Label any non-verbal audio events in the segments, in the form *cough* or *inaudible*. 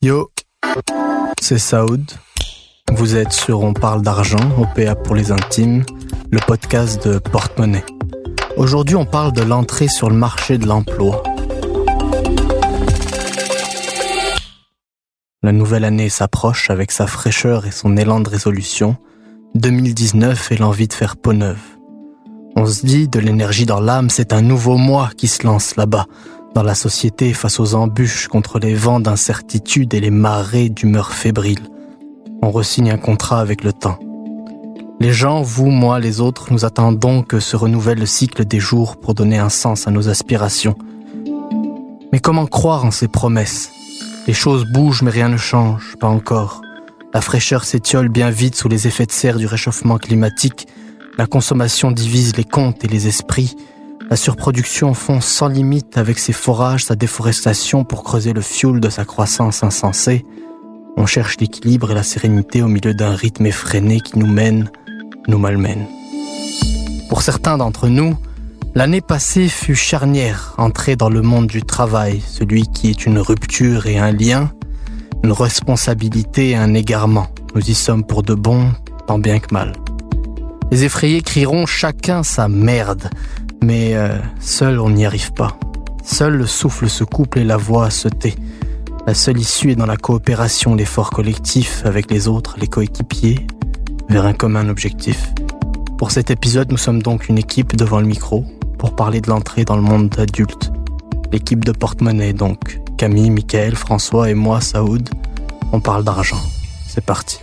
Yo, c'est Saoud. Vous êtes sur On parle d'argent, OPA pour les intimes, le podcast de Porte-Monnaie. Aujourd'hui, on parle de l'entrée sur le marché de l'emploi. La nouvelle année s'approche avec sa fraîcheur et son élan de résolution. 2019 et l'envie de faire peau neuve. On se dit, de l'énergie dans l'âme, c'est un nouveau moi qui se lance là-bas, dans la société face aux embûches contre les vents d'incertitude et les marées d'humeur fébrile. On resigne un contrat avec le temps. Les gens, vous, moi, les autres, nous attendons que se renouvelle le cycle des jours pour donner un sens à nos aspirations. Mais comment croire en ces promesses? Les choses bougent mais rien ne change, pas encore. La fraîcheur s'étiole bien vite sous les effets de serre du réchauffement climatique, la consommation divise les comptes et les esprits, la surproduction fonce sans limite avec ses forages, sa déforestation pour creuser le fioul de sa croissance insensée. On cherche l'équilibre et la sérénité au milieu d'un rythme effréné qui nous mène, nous malmène. Pour certains d'entre nous, l'année passée fut charnière, entrée dans le monde du travail, celui qui est une rupture et un lien, une responsabilité et un égarement. Nous y sommes pour de bon, tant bien que mal. Les effrayés crieront chacun sa merde, mais euh, seul on n'y arrive pas. Seul le souffle se couple et la voix se tait. La seule issue est dans la coopération, l'effort collectif avec les autres, les coéquipiers, vers un commun objectif. Pour cet épisode, nous sommes donc une équipe devant le micro pour parler de l'entrée dans le monde adulte. L'équipe de porte-monnaie donc. Camille, Michael, François et moi, Saoud, on parle d'argent. C'est parti.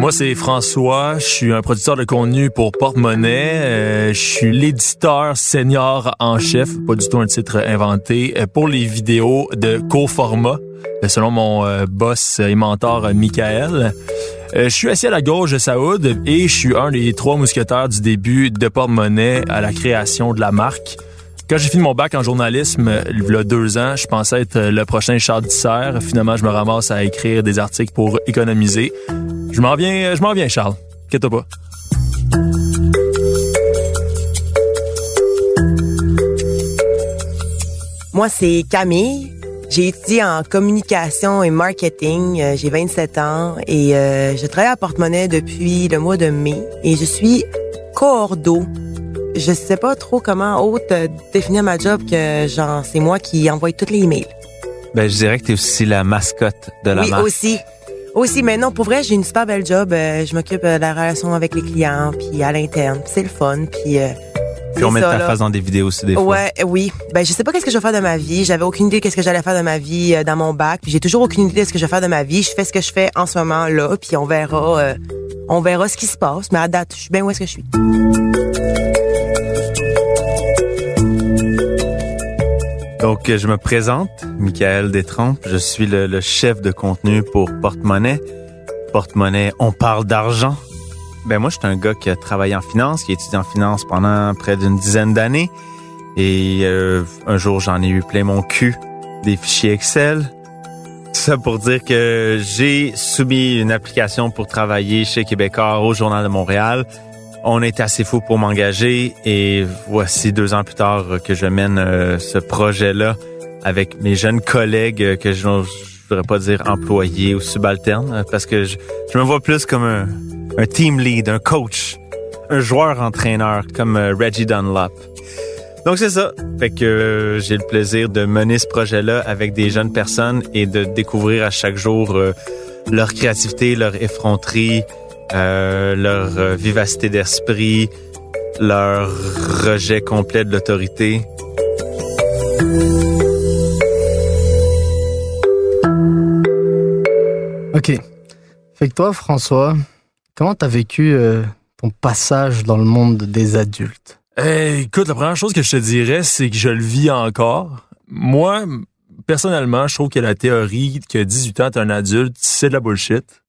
Moi, c'est François. Je suis un producteur de contenu pour Porte-Monnaie. Euh, je suis l'éditeur senior en chef, pas du tout un titre inventé, euh, pour les vidéos de co-format, euh, selon mon euh, boss et mentor Michael. Euh, je suis assis à la gauche de Saoud et je suis un des trois mousquetaires du début de Porte-Monnaie à la création de la marque. Quand j'ai fini mon bac en journalisme, il y a deux ans, je pensais être le prochain Charles Disser. Finalement, je me ramasse à écrire des articles pour économiser. Je m'en viens, je m'en viens, Charles. Inquiète pas. Moi, c'est Camille. J'ai étudié en communication et marketing. Euh, J'ai 27 ans et euh, je travaille à Porte-Monnaie depuis le mois de mai et je suis cordo. Je sais pas trop comment autre euh, définir ma job que genre c'est moi qui envoie tous les emails. Ben, je dirais que tu es aussi la mascotte de la oui, marque. aussi. Aussi, mais non, pour vrai, j'ai une super belle job. Euh, je m'occupe euh, de la relation avec les clients, puis à l'interne. C'est le fun, puis... euh, Puis on met ta là. face dans des vidéos aussi des fois. Ouais, oui. Ben je sais pas qu'est-ce que je vais faire de ma vie. J'avais aucune idée qu'est-ce que j'allais faire de ma vie euh, dans mon bac. Puis j'ai toujours aucune idée de ce que je vais faire de ma vie. Je fais ce que je fais en ce moment là, puis on verra, euh, on verra ce qui se passe. Mais à date, je suis bien où est-ce que je suis. Donc, je me présente, Michael Détrempe. Je suis le, le chef de contenu pour Porte-Monnaie. Porte-Monnaie, on parle d'argent. Ben moi, je suis un gars qui a travaillé en finance, qui a étudié en finance pendant près d'une dizaine d'années. Et euh, un jour, j'en ai eu plein mon cul des fichiers Excel. Tout ça pour dire que j'ai soumis une application pour travailler chez Québécois au Journal de Montréal. On est assez fou pour m'engager et voici deux ans plus tard que je mène euh, ce projet-là avec mes jeunes collègues que je ne voudrais pas dire employés ou subalternes parce que je, me vois plus comme un, team lead, un coach, un joueur-entraîneur comme euh, Reggie Dunlop. Donc c'est ça. Fait que euh, j'ai le plaisir de mener ce projet-là avec des jeunes personnes et de découvrir à chaque jour leur créativité, leur effronterie, euh, leur euh, vivacité d'esprit, leur rejet complet de l'autorité. Ok. Fait que toi, François, comment t'as vécu euh, ton passage dans le monde des adultes? Eh, écoute, la première chose que je te dirais, c'est que je le vis encore. Moi, personnellement, je trouve que la théorie que 18 ans, t'es un adulte, c'est de la bullshit.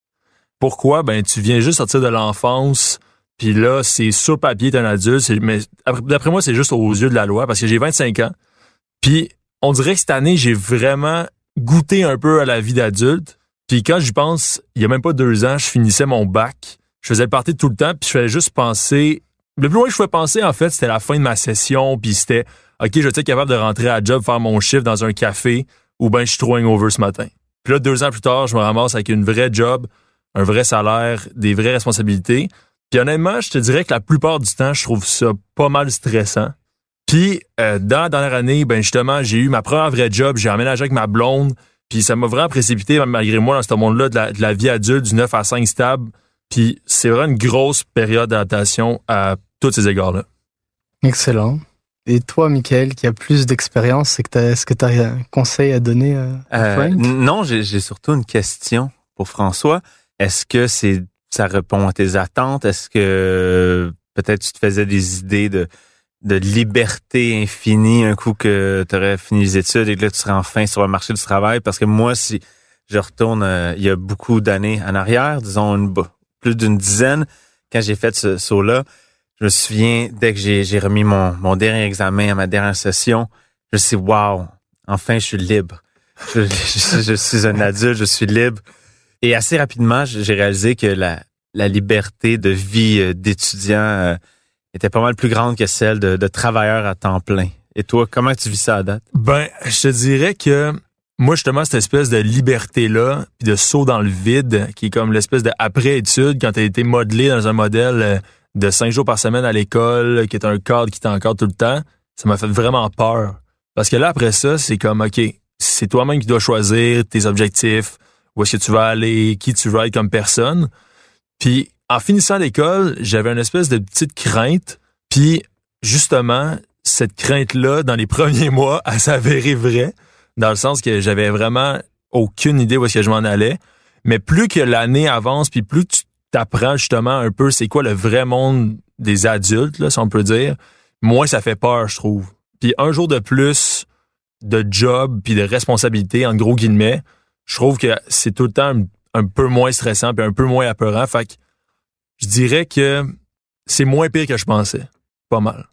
Pourquoi? Ben, tu viens juste sortir de l'enfance, puis là, c'est sur papier, t'es un adulte. Mais après- d'après moi, c'est juste aux yeux de la loi, parce que j'ai 25 ans. Puis, on dirait que cette année, j'ai vraiment goûté un peu à la vie d'adulte. Puis quand j'y pense, il y a même pas deux ans, je finissais mon bac. je faisais party tout le temps, puis je faisais juste penser. Le plus loin que je pouvais penser, en fait, c'était la fin de ma session, puis c'était OK, je être capable de rentrer à job, faire mon chiffre dans un café, ou ben je suis trop hangover ce matin. Puis là, deux ans plus tard, je me ramasse avec une vraie job, un vrai salaire, des vraies responsabilités. Puis honnêtement, je te dirais que la plupart du temps, je trouve ça pas mal stressant. Puis euh, dans la dernière année, ben justement, j'ai eu ma première vraie job, j'ai aménagé avec ma blonde, puis ça m'a vraiment précipité malgré moi dans ce monde-là de la, de la vie adulte du 9 à 5 stable. Puis c'est vraiment une grosse période d'adaptation à tous ces égards-là. Excellent. Et toi, Michael, qui a plus d'expérience, est-ce que tu as un conseil à donner à euh, Frank? non, j'ai surtout une question pour François. Est-ce que c'est ça répond à tes attentes? Est-ce que peut-être tu te faisais des idées de, de liberté infinie un coup que tu aurais fini les études et que là, tu serais enfin sur le marché du travail? Parce que moi, si je retourne euh, il y a beaucoup d'années en arrière, disons plus d'une dizaine, quand j'ai fait ce saut-là, je me souviens, dès que j'ai remis mon, mon dernier examen à ma dernière session, je me suis dit, wow, enfin, je suis libre. Je, suis un adulte, je suis libre. Et assez rapidement, j'ai réalisé que la, la liberté de vie euh, d'étudiant euh, était pas mal plus grande que celle de, de travailleur à temps plein. Et toi, comment tu vis ça à date? Ben, je te dirais que moi, justement, cette espèce de liberté-là, puis de saut dans le vide, qui est comme l'espèce de après-étude, quand tu as été modelé dans un modèle euh, de cinq jours par semaine à l'école, qui est un cadre qui t'encadre tout le temps, ça m'a fait vraiment peur. Parce que là, après ça, c'est comme, OK, c'est toi-même qui dois choisir tes objectifs, où est-ce que tu vas aller, qui tu vas être comme personne. Puis, en finissant l'école, j'avais une espèce de petite crainte. Puis, justement, cette crainte-là, dans les *laughs* premiers mois, elle s'avérait vraie, dans le sens que j'avais vraiment aucune idée où est-ce que je m'en allais. Mais plus que l'année avance, puis plus tu t'apprends justement un peu c'est quoi le vrai monde des adultes, là, si on peut dire, moins ça fait peur, je trouve. Puis un jour de plus de job puis de responsabilité, en gros guillemets, je trouve que c'est tout le temps un, peu moins stressant puis un peu moins apeurant. Fait que je dirais que c'est moins pire que je pensais. Pas mal.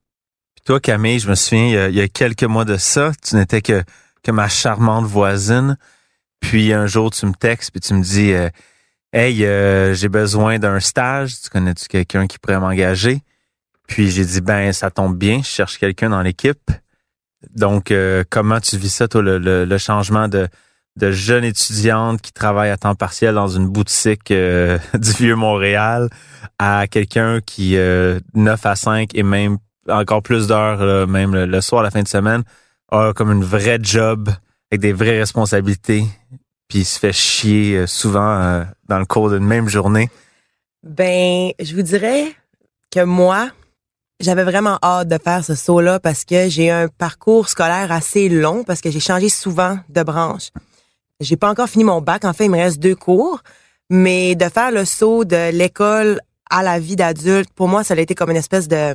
Puis toi, Camille, je me souviens, il y a, quelques mois de ça, tu n'étais que, ma charmante voisine. Puis un jour, tu me textes puis tu me dis... Euh, Hey, euh, j'ai besoin d'un stage. Tu connais-tu quelqu'un qui pourrait m'engager? Puis j'ai dit, ben, ça tombe bien, je cherche quelqu'un dans l'équipe. Donc, euh, comment tu vis ça, toi, le, changement de, de jeune étudiante qui travaille à temps partiel dans une boutique euh, *laughs* du vieux Montréal à quelqu'un qui, 9 à 5 et même encore plus d'heures, même le, soir, la fin de semaine, a comme une vraie job avec des vraies responsabilités puis se fait chier euh, souvent euh, dans le cours d'une même journée? Ben, je vous dirais que moi, j'avais vraiment hâte de faire ce saut-là parce que j'ai un parcours scolaire assez long parce que j'ai changé souvent de branche. J'ai pas encore fini mon bac. En fait, il me reste deux cours. Mais de faire le saut de l'école à la vie d'adulte, pour moi, ça a été comme une espèce de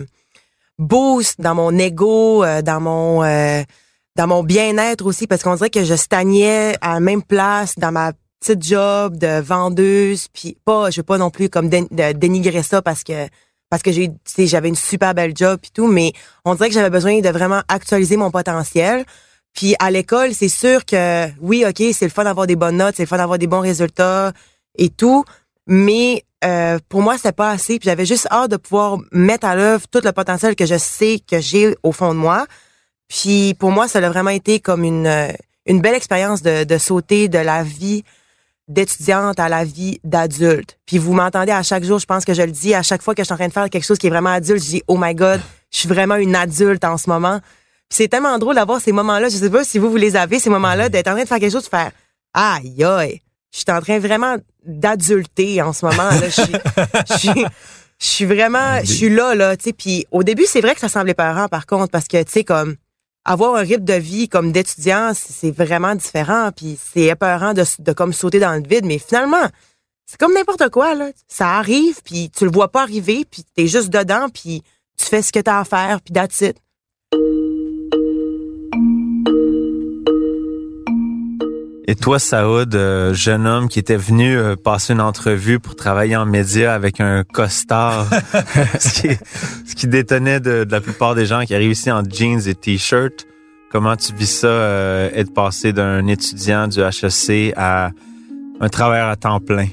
boost dans mon ego, euh, dans mon dans mon bien-être aussi, parce qu'on dirait que je stagnais à la même place dans ma petite job de vendeuse, puis pas, je veux pas non plus comme dénigrer ça parce que parce que j'ai j'avais une super belle job et tout, mais on dirait que j'avais besoin de vraiment actualiser mon potentiel. Puis à l'école, c'est sûr que oui, ok, c'est le fun d'avoir des bonnes notes, c'est le fun d'avoir des bons résultats et tout, mais euh, pour moi, c'était pas assez. Puis j'avais juste hâte de pouvoir mettre à l'œuvre tout le potentiel que je sais que j'ai au fond de moi. Puis pour moi, ça a vraiment été comme une, euh, une belle expérience de, de sauter de la vie d'étudiante à la vie d'adulte. Puis vous m'entendez à chaque jour, je pense que je le dis, à chaque fois que je suis en train de faire quelque chose qui est vraiment adulte, je dis oh my god, je suis vraiment une adulte en ce moment. C'est tellement drôle d'avoir ces moments-là. Je sais pas si vous vous les avez ces moments-là d'être en train de faire quelque chose, de faire aïe aïe, je suis en train vraiment d'adulter en ce moment. Là. Je suis, *laughs* je suis vraiment, je suis là là, tu sais. Puis au début, c'est vrai que ça semblait parent par contre, parce que tu sais comme avoir un rythme de vie comme d'étudiant, c'est vraiment différent. Puis c'est épeurant de, de comme sauter dans le vide. Mais finalement, c'est comme n'importe quoi. Là. Ça arrive, puis tu le vois pas arriver, puis t'es juste dedans, puis tu fais ce que t'as à faire, puis that's it. Et toi, Saoud, euh, jeune homme qui était venu euh, passer une entrevue pour travailler en média avec un costard, *laughs* ce, qui, détonnait de, la plupart des gens qui arrivent ici en jeans et t-shirts. Comment tu vis ça, euh, être passé d'un étudiant du HEC à un travailleur à temps plein?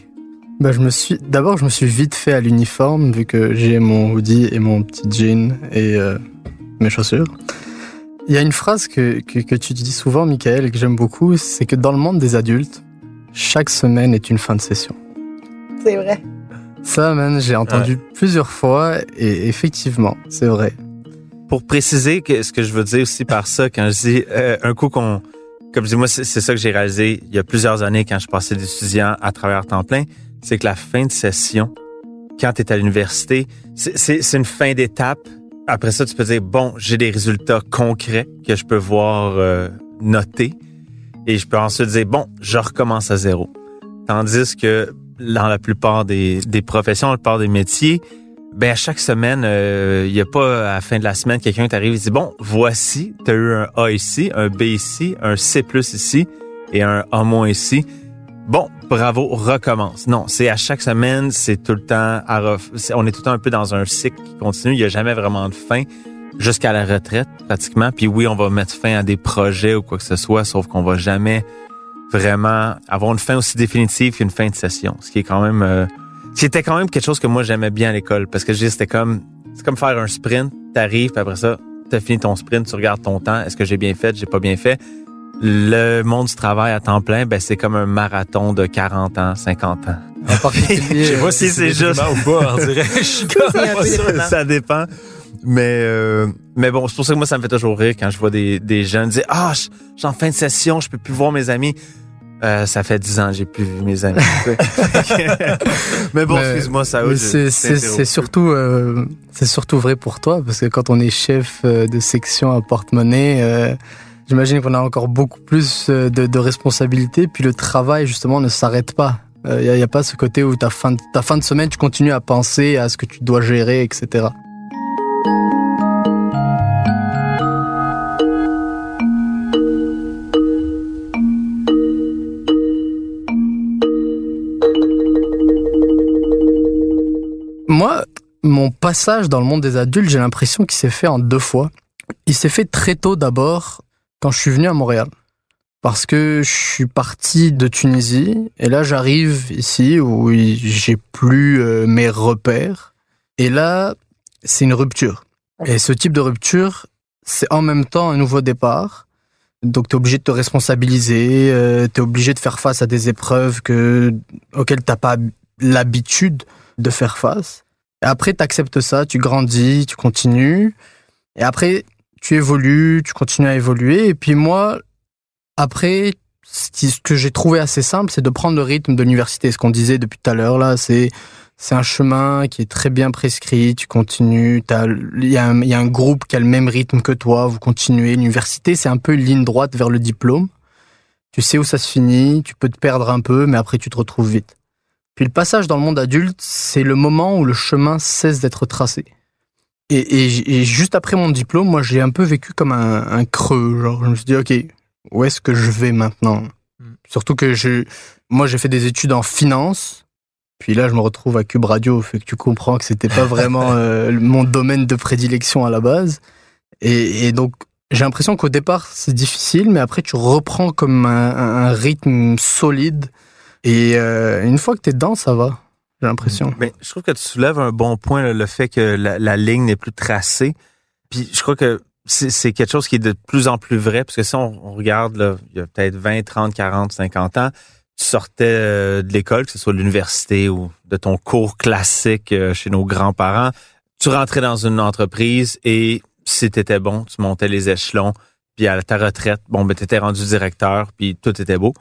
Bah, je me suis d'abord je me suis vite fait à l'uniforme vu que j'ai mon hoodie et mon petit jean et mes chaussures. Il y a une phrase que, que, que tu dis souvent, Michael, et que j'aime beaucoup, c'est que dans le monde des adultes, chaque semaine est une fin de session. C'est vrai. Ça, man, j'ai entendu plusieurs fois et effectivement, c'est vrai. Pour préciser ce que je veux dire aussi par ça, quand je dis euh, un coup qu'on, comme je dis moi, c'est ça que j'ai réalisé il y a plusieurs années quand je passais d'étudiant à travers temps plein, c'est que la fin de session, quand tu es à l'université, c'est une fin d'étape. Après ça, tu peux dire, bon, j'ai des résultats concrets que je peux voir euh, noter. Et je peux ensuite dire, bon, je recommence à zéro. Tandis que dans la plupart des, des professions, la plupart des métiers, ben à chaque semaine, euh, il y a pas à la fin de la semaine quelqu'un qui arrive et dit, bon, voici, tu as eu un A ici, un B ici, un C plus ici et un A moins ici. Bon, bravo, recommence. Non, c'est à chaque semaine, c'est tout le temps, on est tout le temps un peu dans un cycle qui continue. Il n'y a jamais vraiment de fin jusqu'à la retraite pratiquement. Puis oui, on va mettre fin à des projets ou quoi que ce soit, sauf qu'on va jamais vraiment avoir une fin aussi définitive qu'une fin de session. Ce qui est quand même, euh, c'était quand même quelque chose que moi j'aimais bien à l'école parce que c'était comme, c'est comme faire un sprint. T'arrives, puis après ça, t'as fini ton sprint, tu regardes ton temps. Est-ce que j'ai bien fait, j'ai pas bien fait? Le monde du travail à temps plein, ben c'est comme un marathon de 40 ans, 50 ans. En particulier, *laughs* Je sais pas si c'est juste ou pas, on dirait. *laughs* Je suis *laughs* comme pas sûr. ça dépend. Mais euh, mais bon, c'est pour ça que moi ça me fait toujours rire quand je vois des, des jeunes dire ah je je suis en fin de session, je peux plus voir mes amis. Euh, ça fait 10 ans que j'ai plus vu mes amis. mais bon, excuse-moi ça. C'est surtout euh, c'est surtout vrai pour toi parce que quand on est chef euh, de section à porte-monnaie, euh, j'imagine qu'on a encore beaucoup plus euh, de, responsabilités. Puis le travail justement ne s'arrête pas. Il n'y a, pas ce côté où ta fin de semaine, tu continues à penser à ce que tu dois gérer, etc. Moi, mon passage dans le monde des adultes, j'ai l'impression qu'il s'est fait en deux fois. Il s'est fait très tôt d'abord quand je suis venu à Montréal. Parce que je suis parti de Tunisie et là j'arrive ici où j'ai plus euh, mes repères. Et là, c'est une rupture. Et ce type de rupture, c'est en même temps un nouveau départ. Donc tu es obligé de te responsabiliser, euh, tu es obligé de faire face à des épreuves que, auxquelles t'as pas l'habitude de faire face. Et après, tu acceptes ça, tu grandis, tu continues. Et après, tu évolues, tu continues à évoluer. Et puis moi, après, ce que j'ai trouvé assez simple, c'est de prendre le rythme de l'université. Ce qu'on disait depuis tout à l'heure, là, c'est c'est un chemin qui est très bien prescrit. Tu continues. Il y, y a un groupe qui a le même rythme que toi. Vous continuez. L'université, c'est un peu une ligne droite vers le diplôme. Tu sais où ça se finit. Tu peux te perdre un peu, mais après, tu te retrouves vite. Puis le passage dans le monde adulte, c'est le moment où le chemin cesse d'être tracé. Et, et juste après mon diplôme, moi, j'ai un peu vécu comme un, un creux. Genre, je me suis dit, OK, où est-ce que je vais maintenant? Mm. Surtout que je, moi, j'ai fait des études en finance. Puis là, je me retrouve à Cube Radio, fait que tu comprends que c'était pas vraiment *laughs* euh, mon domaine de prédilection à la base. Et, et donc, j'ai l'impression qu'au départ, c'est difficile, mais après, tu reprends comme un rythme solide. Et euh, une fois que t'es dedans, ça va. J'ai l'impression. Mais je trouve que tu soulèves un bon point, le fait que la, ligne n'est plus tracée. Puis je crois que c'est quelque chose qui est de plus en plus vrai, parce que si on, regarde, là, il y a peut-être 20, 30, 40, 50 ans, tu sortais euh, de l'école, que ce soit l'université ou de ton cours classique euh, chez nos grands-parents, tu rentrais dans une entreprise et si t'étais bon, tu montais les échelons, puis à ta retraite, bon, ben t'étais rendu directeur, puis tout était beau.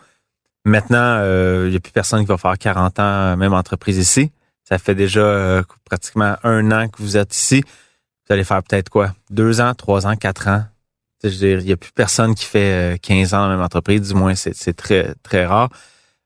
Maintenant, euh, il n'y a plus personne qui va faire 40 ans, euh, même entreprise ici. Ça fait déjà euh, pratiquement un an que vous êtes ici. Vous allez faire peut-être quoi? Deux ans, trois ans, quatre ans? Je veux dire, il n'y a plus personne qui fait euh, 15 ans dans la même entreprise, du moins c'est très, très rare.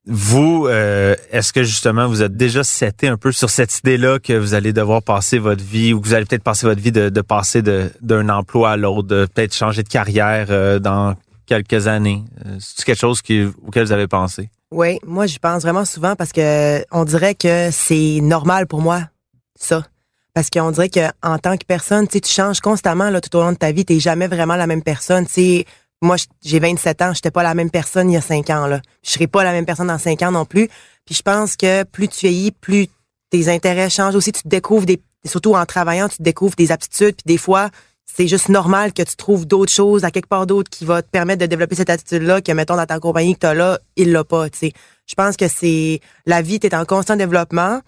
Vous, euh, est-ce que justement vous êtes déjà seté un peu sur cette idée-là que vous allez devoir passer votre vie ou que vous allez peut-être passer votre vie de, de passer d'un emploi à l'autre, de peut-être changer de carrière euh, dans quelques années? Euh, C'est quelque chose auquel vous avez pensé? Oui, moi j'y pense vraiment souvent parce que on dirait que c'est normal pour moi ça. Parce qu'on dirait que en tant que personne, tu tu changes constamment là, tout au long de ta vie, t'es jamais vraiment la même personne. Tu sais, moi j'ai 27 ans, j'étais pas la même personne il y a 5 ans là. Je serai pas la même personne dans 5 ans non plus Puis je pense que plus tu vieillis, plus tes intérêts changent aussi. Tu te découvres des, surtout en travaillant, tu te découvres des aptitudes. Puis des fois, c'est juste normal que tu trouves d'autres choses à quelque part d'autre qui va te permettre de développer cette attitude-là que, mettons, dans ta compagnie que tu as là, il l'a pas, tu sais. Je pense que c'est, la vie, tu en constant développement.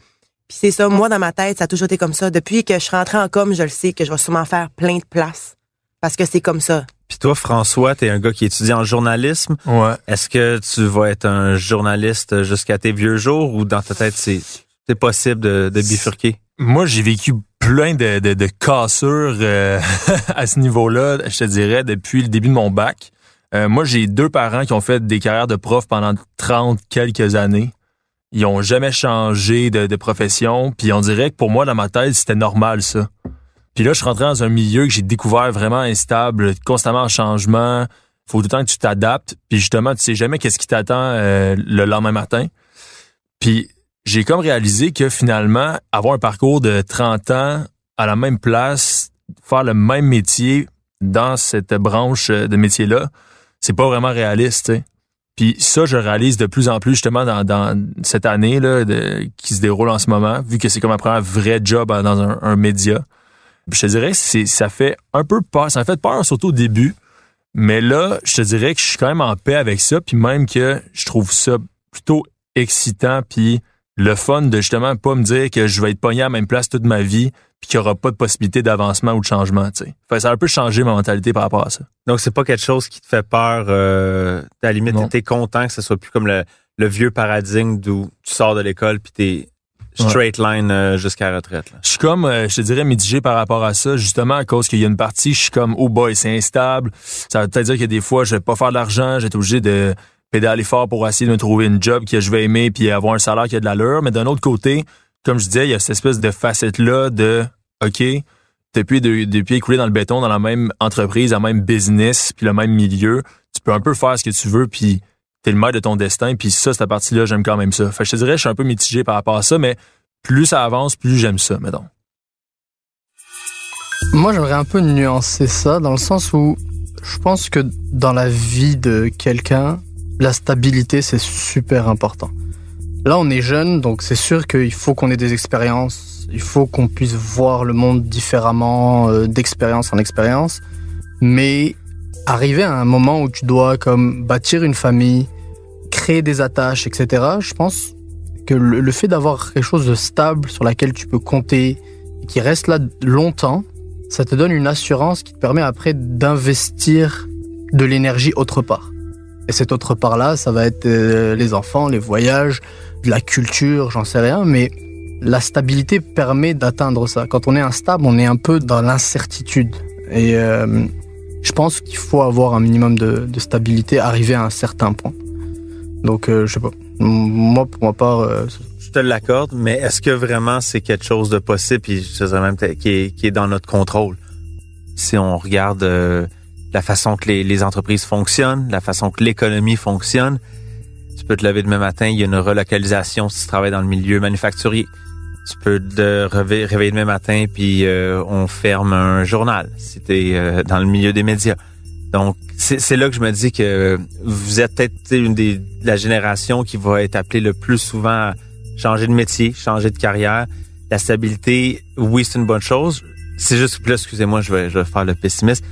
Puis c'est ça, moi, dans ma tête, ça a toujours été comme ça. Depuis que je suis rentrée en com, je le sais que je vais sûrement faire plein de places. Parce que c'est comme ça. Puis toi, François, t'es un gars qui étudie en journalisme. Ouais. Est-ce que tu vas être un journaliste jusqu'à tes vieux jours ou dans ta tête, c'est, c'est possible de, de bifurquer? Moi, j'ai vécu plein de, de, de cassures euh, *laughs* à ce niveau-là, je te dirais, depuis le début de mon bac. Euh, moi, j'ai deux parents qui ont fait des carrières de prof pendant 30 quelques années. Ils ont jamais changé de, de profession. Puis on dirait que pour moi, dans ma tête, c'était normal, ça. Puis là, je suis rentré dans un milieu que j'ai découvert vraiment instable, constamment en changement. Faut tout le temps que tu t'adaptes. Puis justement, tu sais jamais qu'est-ce qui t'attend euh, le lendemain matin. Puis j'ai comme réalisé que finalement, avoir un parcours de 30 ans à la même place, faire le même métier dans cette branche de métier-là, c'est pas vraiment réaliste. Puis ça, je réalise de plus en plus justement dans, dans cette année là, de, qui se déroule en ce moment, vu que c'est comme un premier vrai job dans un, un média. Puis je te dirais que ça fait un peu peur. Ça fait peur surtout au début. Mais là, je te dirais que je suis quand même en paix avec ça. Puis même que je trouve ça plutôt excitant. Puis le fun de justement pas me dire que je vais être pogné à la même place toute ma vie puis qu'il y aura pas de possibilité d'avancement ou de changement, tu sais. Fait ça a un peu changé ma mentalité par rapport à ça. Donc c'est pas quelque chose qui te fait peur euh, à la limite t'es content que ce soit plus comme le, le vieux paradigme d'où tu sors de l'école puis t'es straight line euh, jusqu'à la retraite. Je suis comme, euh, je te dirais, mitigé par rapport à ça, justement à cause qu'il y a une partie, je suis comme, oh boy, c'est instable. Ça veut peut-être dire que des fois, je vais pas faire de l'argent, j'ai été obligé de pédaler fort pour essayer de me trouver une job que je vais aimer puis avoir un salaire qui a de l'allure. Mais d'un autre côté, comme je disais, il y a cette espèce de facette-là de OK, depuis de, pieds dans le béton, dans la même entreprise, le même business, puis le même milieu, tu peux un peu faire ce que tu veux, puis t'es le maître de ton destin, puis ça, cette partie-là, j'aime quand même ça. Fait je te dirais, je suis un peu mitigé par rapport à ça, mais plus ça avance, plus j'aime ça, mettons. Moi, j'aimerais un peu nuancer ça, dans le sens où je pense que dans la vie de quelqu'un, la stabilité, c'est super important. Là, on est jeune, donc c'est sûr qu'il faut qu'on ait des expériences, il faut qu'on puisse voir le monde différemment, euh, d'expérience en expérience. Mais arriver à un moment où tu dois comme bâtir une famille, créer des attaches, etc. Je pense que le, le fait d'avoir quelque chose de stable sur laquelle tu peux compter, et qui reste là longtemps, ça te donne une assurance qui te permet après d'investir de l'énergie autre part. Et cette autre part-là, ça va être euh, les enfants, les voyages, de la culture, j'en sais rien, mais la stabilité permet d'atteindre ça. Quand on est instable, on est un peu dans l'incertitude. Et euh, je pense qu'il faut avoir un minimum de, de, stabilité, arriver à un certain point. Donc, euh, je sais pas. Moi, pour ma part... Euh, je te l'accorde, mais est-ce que vraiment c'est quelque chose de possible, puis je dirais même qui est, dans notre contrôle? Si on regarde la façon que les, entreprises fonctionnent, la façon que l'économie fonctionne. Tu peux te lever demain matin, il y a une relocalisation si tu travailles dans le milieu manufacturier. Tu peux te réveiller demain matin puis euh, on ferme un journal si tu es euh, dans le milieu des médias. Donc c'est là que je me dis que vous êtes peut-être une des la génération qui va être appelée le plus souvent à changer de métier, changer de carrière. La stabilité, oui, c'est une bonne chose. C'est juste là, excusez-moi, je vais, je vais faire le pessimiste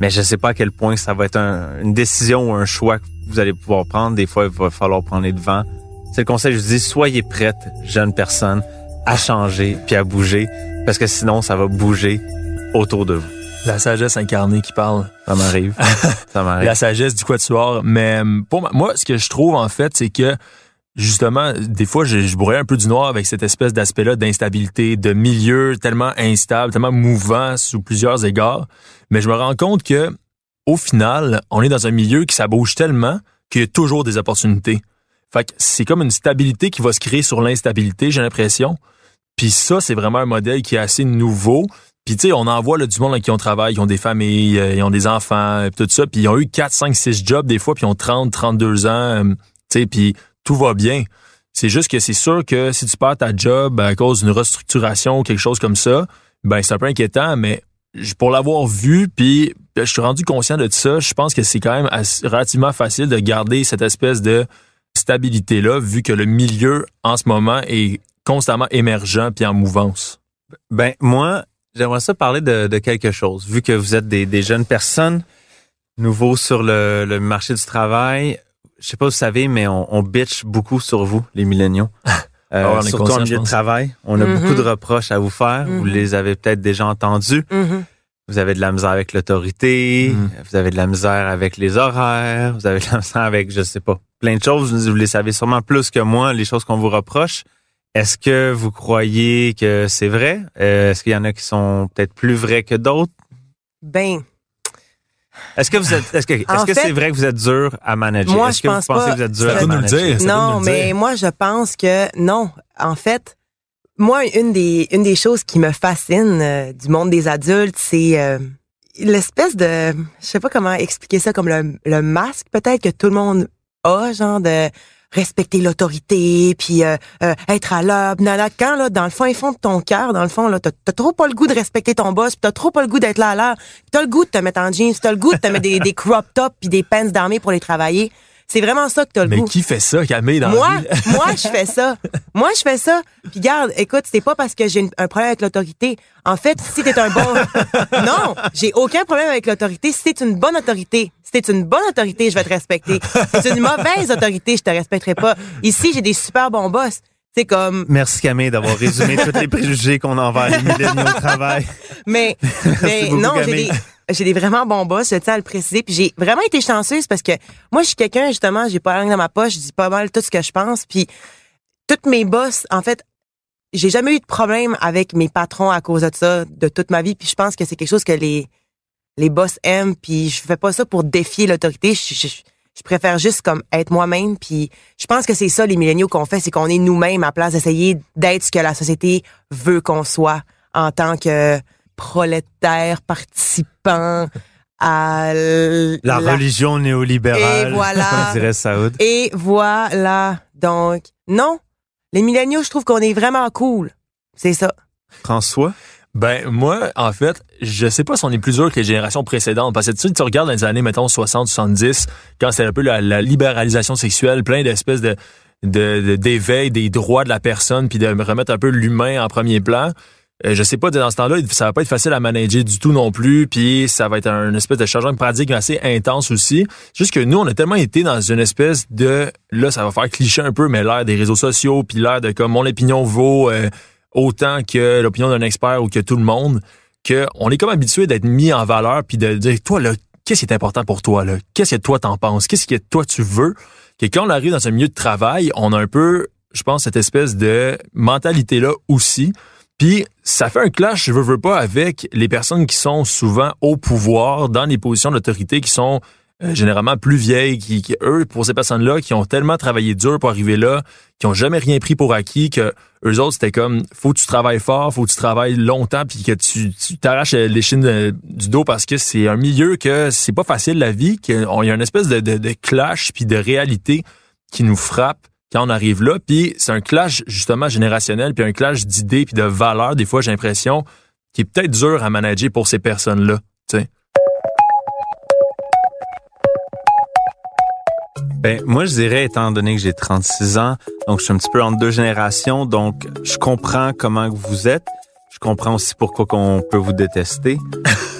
mais je sais pas à quel point ça va être une décision ou un choix que vous allez pouvoir prendre. Des fois, il va falloir prendre les devants. C'est le conseil, je dis, soyez prête, jeune personne, à changer puis à bouger, parce que sinon, ça va bouger autour de vous. La sagesse incarnée qui parle. Ça m'arrive. *laughs* ça m'arrive. La sagesse du quatuor. Mais pour moi, ce que je trouve, en fait, c'est que justement, des fois, je, je un peu du noir avec cette espèce d'aspect-là d'instabilité, de milieu tellement instable, tellement mouvant sous plusieurs égards. Mais je me rends compte que, au final, on est dans un milieu qui ça bouge tellement qu'il y a toujours des opportunités. Fait que c'est comme une stabilité qui va se créer sur l'instabilité, j'ai l'impression. Puis ça, c'est vraiment un modèle qui est assez nouveau. Puis tu sais, on en voit là, du monde qui ont travaillé, qui ont des familles, euh, ils ont des enfants, tout ça. Puis ils ont eu 4, 5, 6 jobs des fois, puis ils ont 30, 32 ans. Euh, tu sais, puis tout va bien. C'est juste que c'est sûr que si tu perds ta job à cause d'une restructuration ou quelque chose comme ça, ben c'est un peu inquiétant, mais pour l'avoir vu, puis je suis rendu conscient de ça, je pense que c'est quand même relativement facile de garder cette espèce de stabilité-là, vu que le milieu, en ce moment, est constamment émergent puis en mouvance? Ben, moi, j'aimerais ça parler de, quelque chose. Vu que vous êtes des, jeunes personnes, nouveaux sur le, marché du travail, je sais pas si vous savez, mais on, on bitch beaucoup sur vous, les milléniaux. *laughs* Euh, ah surtout en milieu de travail. On a mm-hmm. beaucoup de reproches à vous faire. Vous mm-hmm. les avez peut-être déjà entendus. Mm-hmm. Vous avez de la misère avec l'autorité. Vous avez de la misère avec les horaires. Vous avez de la misère avec, je sais pas, plein de choses. Vous les savez sûrement plus que moi, les choses qu'on vous reproche. Est-ce que vous croyez que c'est vrai? Euh, est-ce qu'il y en a qui sont peut-être plus vrais que d'autres? Ben, est-ce que vous êtes, est-ce que, est-ce que c'est vrai que vous êtes dur à manager? Moi, est-ce que vous pensez que vous êtes dur à manager? non, mais moi, je pense que non. En fait, moi, une des, une des choses qui me fascine euh, du monde des adultes, c'est euh, l'espèce de, je sais pas comment expliquer ça, comme le, le masque peut-être que tout le monde a, genre de respecter l'autorité, puis euh, euh, être à l'heure. Quand, là, dans le fond, fond de ton cœur, dans le fond, là, t'as, trop pas le goût de respecter ton boss, t'as trop pas le goût d'être là à l'heure. T'as le goût de te mettre en jeans, t'as le goût de te mettre des, des crop tops puis des pants d'armée pour les travailler. C'est vraiment ça que t'as le goût. Mais qui fait ça, Camille, dans Moi, *laughs* moi, je fais ça. Moi, je fais ça. Puis garde, écoute, c'est pas parce que j'ai un problème avec l'autorité. En fait, si t'es un bon... *laughs* non, j'ai aucun problème avec l'autorité. Si t'es une bonne autorité, si t'es une bonne autorité, je vais te respecter. Si t'es une mauvaise autorité, je te respecterai pas. Ici, j'ai des super bons boss. C'est comme. Merci Camille d'avoir *laughs* résumé tous les préjugés qu'on a envers les milléniaux au travail. *laughs* Mais, *laughs* mais non, j'ai des, j'ai des vraiment bons boss, je tiens à le préciser. Puis j'ai vraiment été chanceuse parce que moi, je suis quelqu'un, justement, j'ai pas la langue dans ma poche, je dis pas mal tout ce que je pense. Puis toutes mes boss, en fait, j'ai jamais eu de problème avec mes patrons à cause de ça, de toute ma vie. Puis je pense que c'est quelque chose que les les boss aiment. Puis je fais pas ça pour défier l'autorité. Je, je, préfère juste comme être moi-même. Puis je pense que c'est ça les milléniaux qu'on fait, c'est qu'on est nous-mêmes à place d'essayer d'être ce que la société veut qu'on soit en tant que prolétaires participants à la, religion néolibérale, et voilà, *laughs* dirait Saoud. Et voilà. Donc, non. Les milléniaux, je trouve qu'on est vraiment cool. C'est ça. François? Ben, moi, en fait, je sais pas si on est plus dur que les générations précédentes. Parce que tu, tu regardes dans les années, mettons, 60, 70, quand c'était un peu la, libéralisation sexuelle, plein d'espèces de, d'éveil des droits de la personne puis de remettre un peu l'humain en premier plan. Euh, je sais pas, dans ce temps-là, ça va pas être facile à manager du tout non plus, puis ça va être un espèce de changement de paradigme assez intense aussi. Juste que nous, on a tellement été dans une espèce de, là, ça va faire cliché un peu, mais l'ère des réseaux sociaux, puis l'ère de comme mon opinion vaut euh, autant que l'opinion d'un expert ou que tout le monde, qu'on est comme habitué d'être mis en valeur, puis de dire, toi, là, qu'est-ce qui est important pour toi, là? Qu'est-ce que toi t'en penses? Qu'est-ce que toi tu veux? Que quand on arrive dans un milieu de travail, on a un peu, je pense, cette espèce de mentalité-là aussi puis ça fait un clash, je veux, veux pas, avec les personnes qui sont souvent au pouvoir, dans des positions d'autorité qui sont euh, généralement plus vieilles, qui, eux, pour ces personnes-là, qui ont tellement travaillé dur pour arriver là, qui ont jamais rien pris pour acquis, que eux autres, c'était comme, faut que tu travailles fort, faut que tu travailles longtemps, puis que tu t'arraches les chines du dos parce que c'est un milieu que c'est pas facile la vie, qu'il y a une espèce de, de, de clash puis de réalité qui nous frappe quand on arrive là. Puis c'est un clash justement générationnel, puis un clash d'idées puis de valeurs. Des fois, j'ai l'impression qui est peut-être dur à manager pour ces personnes-là. Tu Ben, moi, je dirais, étant donné que j'ai 36 ans, donc je suis un petit peu entre deux générations, donc je comprends comment vous êtes. Je comprends aussi pourquoi qu'on peut vous détester.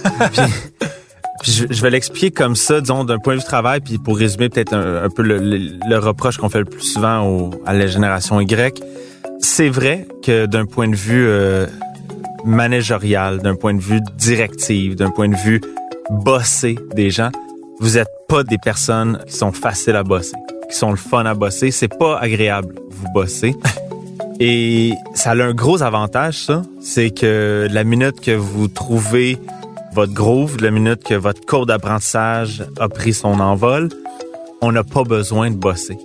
*laughs* je, vais l'expliquer comme ça, disons, d'un point de vue travail, puis pour résumer peut-être un, peu le, reproche qu'on fait le plus souvent à la génération Y. C'est vrai que d'un point de vue euh, managérial, d'un point de vue directive, d'un point de vue bossé des gens, vous êtes pas des personnes qui sont faciles à bosser, qui sont le fun à bosser. C'est pas agréable, vous bosser. *laughs* Et ça a un gros avantage, ça. C'est que la minute que vous trouvez votre groove, la minute que votre cours d'apprentissage a pris son envol, on n'a pas besoin de bosser.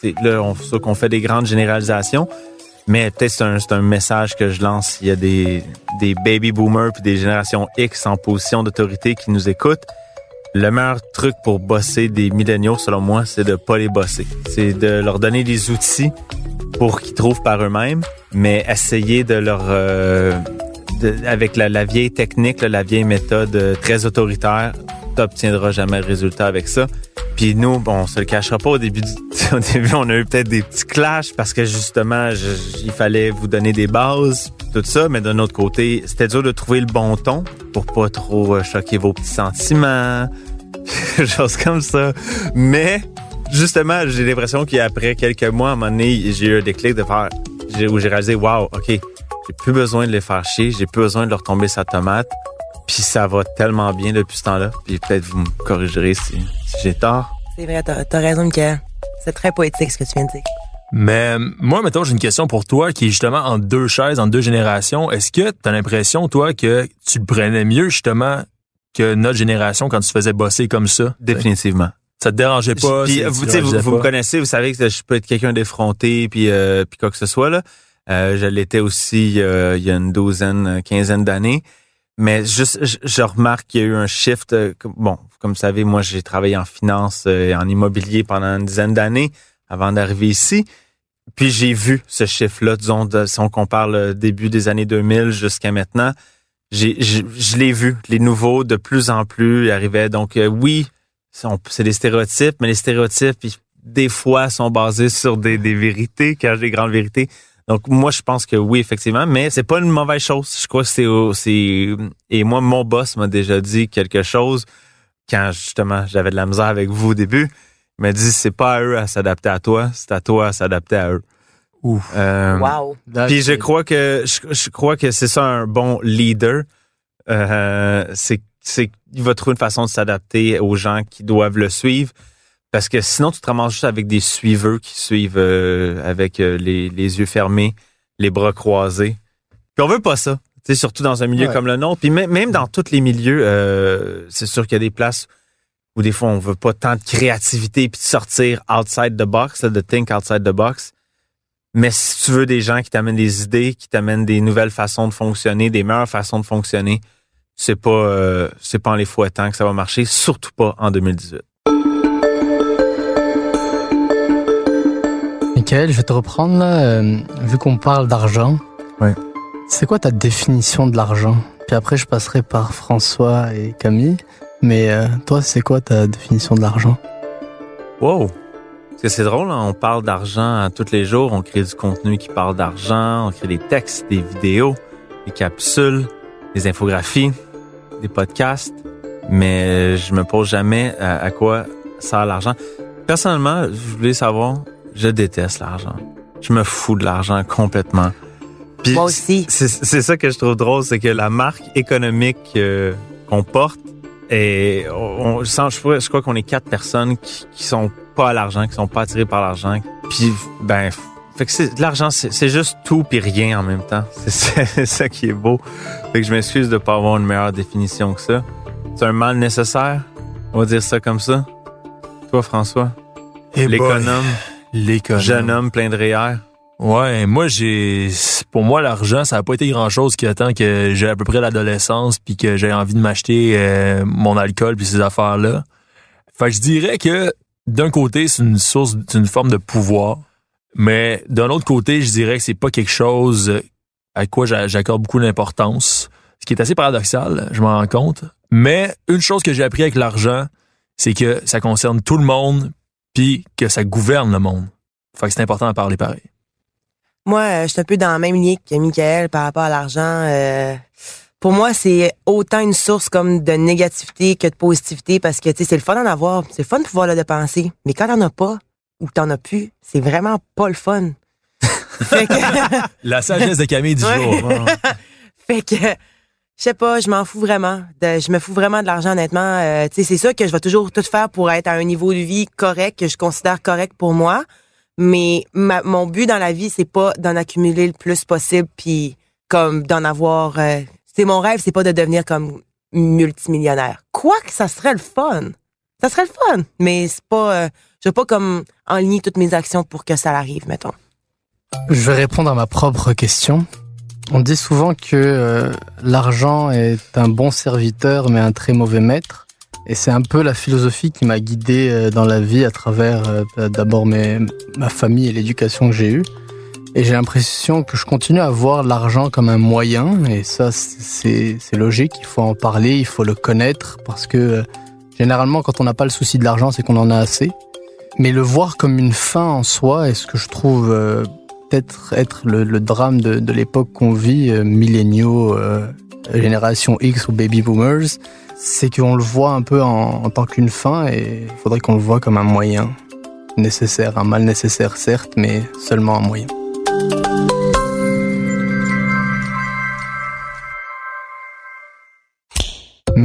C'est là, on, ça qu'on fait des grandes généralisations, mais peut-être c'est un, un, message que je lance. Il y a des, des baby boomers puis des générations X en position d'autorité qui nous écoutent. Le meilleur truc pour bosser des milléniaux, selon moi, c'est de pas les bosser. C'est de leur donner des outils pour qu'ils trouvent par eux-mêmes, mais essayer de leur euh, avec la, vieille technique, la vieille méthode euh, très autoritaire, tu n'obtiendras jamais le résultat avec ça. Puis nous, bon, on se le cachera pas au début. Du, *laughs* au début, on a eu peut-être des petits clashs parce que justement, il fallait vous donner des bases, tout ça. Mais d'un autre côté, c'était dur de trouver le bon ton pour pas trop euh, choquer vos petits sentiments, *laughs* choses comme ça. Mais justement, j'ai l'impression qu'après quelques mois, à un moment donné, j'ai eu un déclic de faire, où j'ai réalisé, wow, ok, j'ai plus besoin de les faire chier, j'ai plus besoin de leur tomber sa tomate. Puis ça va tellement bien depuis ce temps-là. Puis peut-être vous me corrigerez si, si j'ai tort. C'est vrai, t'as as raison, Michael. C'est très poétique ce que tu viens de dire. Mais moi, mettons, j'ai une question pour toi qui est justement en deux chaises, en deux générations. Est-ce que tu as l'impression, toi, que tu le prenais mieux justement que notre génération quand tu faisais bosser comme ça? Définitivement. Ça te dérangeait pas? puis, vous, tu vous, vous me connaissez, vous savez que je peux être quelqu'un d'effronté puis, euh, puis quoi que ce soit. Là. Euh, je l'étais aussi euh, il y a une douzaine, quinzaine d'années. Mais juste, je, je remarque qu'il y a eu un shift. euh, bon, comme vous savez, moi, j'ai travaillé en finance et en immobilier pendant une dizaine d'années avant d'arriver ici. Puis j'ai vu ce chiffre-là, disons, de- si on compare le début des années 2000 jusqu'à maintenant. Je, l'ai vu. Les nouveaux, de plus en plus, arrivaient. Donc, euh, oui, c'est des stéréotypes, mais les stéréotypes, des fois, sont basés sur des, vérités, car des grandes vérités. Donc, moi, je pense que oui, effectivement, mais c'est pas une mauvaise chose. Je crois que c'est, c'est, et moi, mon boss m'a déjà dit quelque chose quand, justement, j'avais de la misère avec vous au début. Il m'a dit, c'est pas à eux à s'adapter à toi, c'est à toi à s'adapter à eux. Ouf. Euh, Wow. puis je crois que je, je crois que c'est ça un bon leader. Euh, c'est c'est il va trouver une façon de s'adapter aux gens qui doivent le suivre parce que sinon tu te ramasses juste avec des suiveurs qui suivent euh, avec euh, les, les yeux fermés, les bras croisés. Puis on veut pas ça. Tu sais, surtout dans un milieu Ouais. comme le nôtre. Puis même, même dans tous les milieux, euh, c'est sûr qu'il y a des places où des fois on veut pas tant de créativité puis de sortir outside the box, là, de think outside the box. Mais si tu veux des gens qui t'amènent des idées, qui t'amènent des nouvelles façons de fonctionner, des meilleures façons de fonctionner, c'est pas euh, c'est pas en les fouettant que ça va marcher, surtout pas en 2018. Michael, je vais te reprendre là, euh, vu qu'on parle d'argent. Ouais. C'est quoi ta définition de l'argent? Puis après, je passerai par François et Camille. Mais euh, toi, c'est quoi ta définition de l'argent? Wow! Parce que c'est drôle, hein, on parle d'argent à tous les jours, on crée du contenu qui parle d'argent, on crée des textes, des vidéos, des capsules, des infographies, des podcasts, mais je me pose jamais à, à quoi sert l'argent. Personnellement, je voulais savoir, je déteste l'argent. Je me fous de l'argent complètement. Puis Moi aussi. c'est ça que je trouve drôle, c'est que la marque économique euh, qu'on porte, et on, on- je, crois, qu'on est quatre personnes qui, qui sont pas à l'argent, qui sont pas attirées par l'argent. Puis, ben, fait que c'est, l'argent, c'est, juste tout puis rien en même temps. *laughs* C'est, ça qui est beau. Fait que je m'excuse de pas avoir une meilleure définition que ça. C'est un mal nécessaire? On va dire ça comme ça. Toi, François, Eh boy, l'économe, L'économe. jeune homme plein de REER. Ouais, moi j'ai pour moi l'argent ça a pas été grand chose qui attend que j'ai à peu près l'adolescence puis que j'ai envie de m'acheter euh, mon alcool puis ces affaires là. Fait que je dirais que d'un côté c'est une source c'est une forme de pouvoir, mais d'un autre côté je dirais que c'est pas quelque chose à quoi j'a- j'accorde beaucoup d'importance, ce qui est assez paradoxal, je m'en rends compte. Mais une chose que j'ai appris avec l'argent, c'est que ça concerne tout le monde puis que ça gouverne le monde. Fait que c'est important à parler pareil. Moi, euh, je suis un peu dans la même ligne que Michael par rapport à l'argent. euh, pour moi, c'est autant une source comme de négativité que de positivité parce que tu sais, c'est le fun d'en avoir, c'est le fun de pouvoir le dépenser. Mais quand t'en as pas ou que t'en as plus, c'est vraiment pas le fun. *laughs* fait que, La sagesse de Camille du Ouais. jour. *laughs* fait que, je sais pas, je m'en fous vraiment. De- je me fous vraiment de l'argent, honnêtement. Euh, tu sais, c'est sûr que je vais toujours tout faire pour être à un niveau de vie correct, que je considère correct pour moi. Mais ma- mon but dans la vie, c'est pas d'en accumuler le plus possible, puis comme d'en avoir. euh, c'est mon rêve, c'est pas de devenir comme multimillionnaire. Quoi que ça serait le fun, ça serait le fun. Mais c'est pas, euh, je vais pas comme enligner toutes mes actions pour que ça arrive, mettons. Je vais répondre à ma propre question. On dit souvent que euh, l'argent est un bon serviteur mais un très mauvais maître. Et c'est un peu la philosophie qui m'a guidé euh, dans la vie à travers d'abord ma famille et l'éducation que j'ai eue. Et j'ai l'impression que je continue à voir l'argent comme un moyen. Et ça, c'est logique. Il faut en parler, il faut le connaître parce que euh, Généralement, quand on n'a pas le souci de l'argent, c'est qu'on en a assez. Mais le voir comme une fin en soi est ce que je trouve euh, peut-être être le, drame de, l'époque qu'on vit, euh, milléniaux, euh, génération X ou baby boomers, c'est qu'on le voit un peu en, en tant qu'une fin et il faudrait qu'on le voit comme un moyen nécessaire, un mal nécessaire certes, mais seulement un moyen.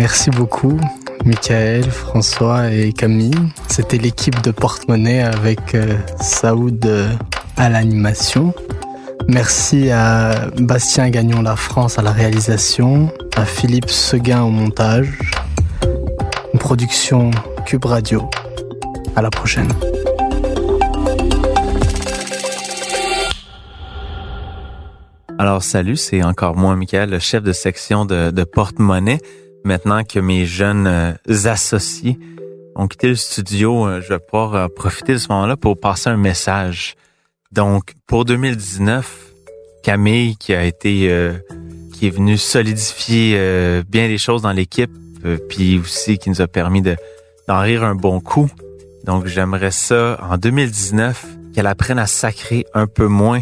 Merci beaucoup, Michael, François et Camille. C'était l'équipe de Porte-Monnaie avec euh, Saoud euh, à l'animation. Merci à Bastien Gagnon La France à la réalisation, à Philippe Seguin au montage. Une production Cube Radio. À la prochaine. Alors salut, c'est encore moi, Michael, le chef de section de, de Porte-Monnaie maintenant que mes jeunes euh, associés ont quitté le studio, euh, je vais pouvoir euh, profiter de ce moment-là pour passer un message. Donc, pour 2019, Camille, qui a été, qui est venue solidifier bien les choses dans l'équipe, puis aussi qui nous a permis de d'en rire un bon coup. Donc, j'aimerais ça en 2019 qu'elle apprenne à sacrer un peu moins,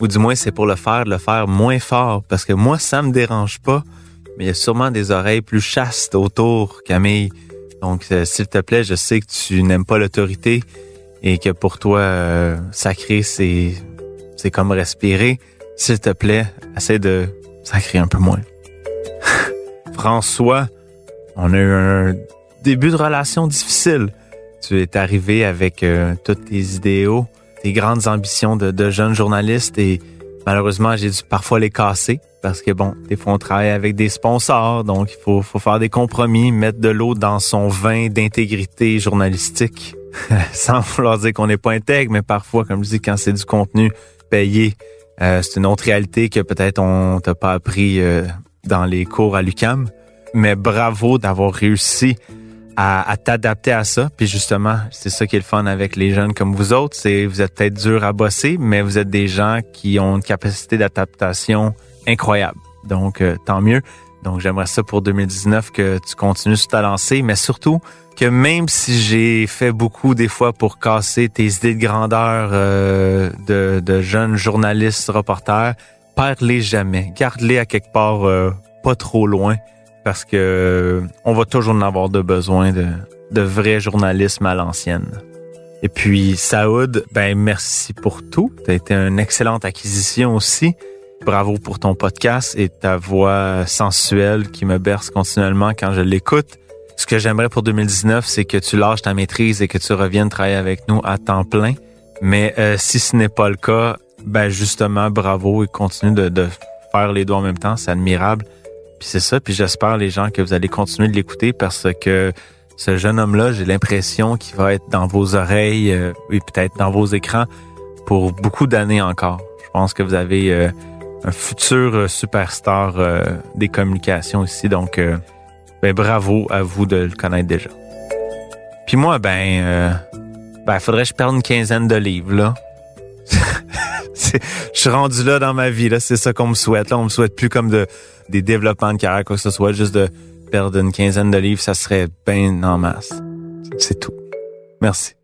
ou du moins c'est pour le faire, le faire moins fort, parce que moi ça me dérange pas mais il y a sûrement des oreilles plus chastes autour, Camille. Donc, euh, s'il te plaît, je sais que tu n'aimes pas l'autorité et que pour toi, euh, sacrer, c'est, c'est comme respirer. S'il te plaît, essaie de sacrer un peu moins. *laughs* François, on a eu un début de relation difficile. Tu es arrivé avec euh, tous tes idéaux, tes grandes ambitions de, de jeune journaliste et malheureusement, j'ai dû parfois les casser parce que bon, des fois on travaille avec des sponsors, donc il faut, faut faire des compromis, mettre de l'eau dans son vin d'intégrité journalistique, *laughs* sans vouloir dire qu'on n'est pas intègre, mais parfois, comme je dis, quand c'est du contenu payé, euh, c'est une autre réalité que peut-être on t'a pas appris euh, dans les cours à l'UCAM. Mais bravo d'avoir réussi à, t'adapter à ça. Puis justement, c'est ça qui est le fun avec les jeunes comme vous autres, c'est vous êtes peut-être dur à bosser, mais vous êtes des gens qui ont une capacité d'adaptation incroyable. Donc, euh, tant mieux. Donc, j'aimerais ça pour 2019 que tu continues sur ta lancée, mais surtout que même si j'ai fait beaucoup des fois pour casser tes idées de grandeur euh, de, de, jeunes journalistes, reporters, perds-les jamais. Garde-les à quelque part euh, pas trop loin parce que on va toujours en avoir de besoin de, de vrai journalisme à l'ancienne. Et puis, Saoud, ben merci pour tout. Tu été une excellente acquisition aussi. Bravo pour ton podcast et ta voix sensuelle qui me berce continuellement quand je l'écoute. Ce que j'aimerais pour 2019, c'est que tu lâches ta maîtrise et que tu reviennes travailler avec nous à temps plein. Mais euh, si ce n'est pas le cas, ben justement, bravo et continue de, de faire les deux en même temps. C'est admirable. Puis c'est ça. Puis j'espère les gens que vous allez continuer de l'écouter parce que ce jeune homme-là, j'ai l'impression qu'il va être dans vos oreilles euh, et peut-être dans vos écrans pour beaucoup d'années encore. Je pense que vous avez euh, un futur euh, superstar euh, des communications ici. Donc, euh, ben, bravo à vous de le connaître déjà. Puis moi, ben, ben, faudrait que je perde une quinzaine de livres, là. *laughs* je suis rendu là dans ma vie, là. C'est ça qu'on me souhaite, là. On me souhaite plus comme de, des développements de carrière, quoi que ce soit. Juste de perdre une quinzaine de livres, ça serait bien en masse. C'est tout. Merci.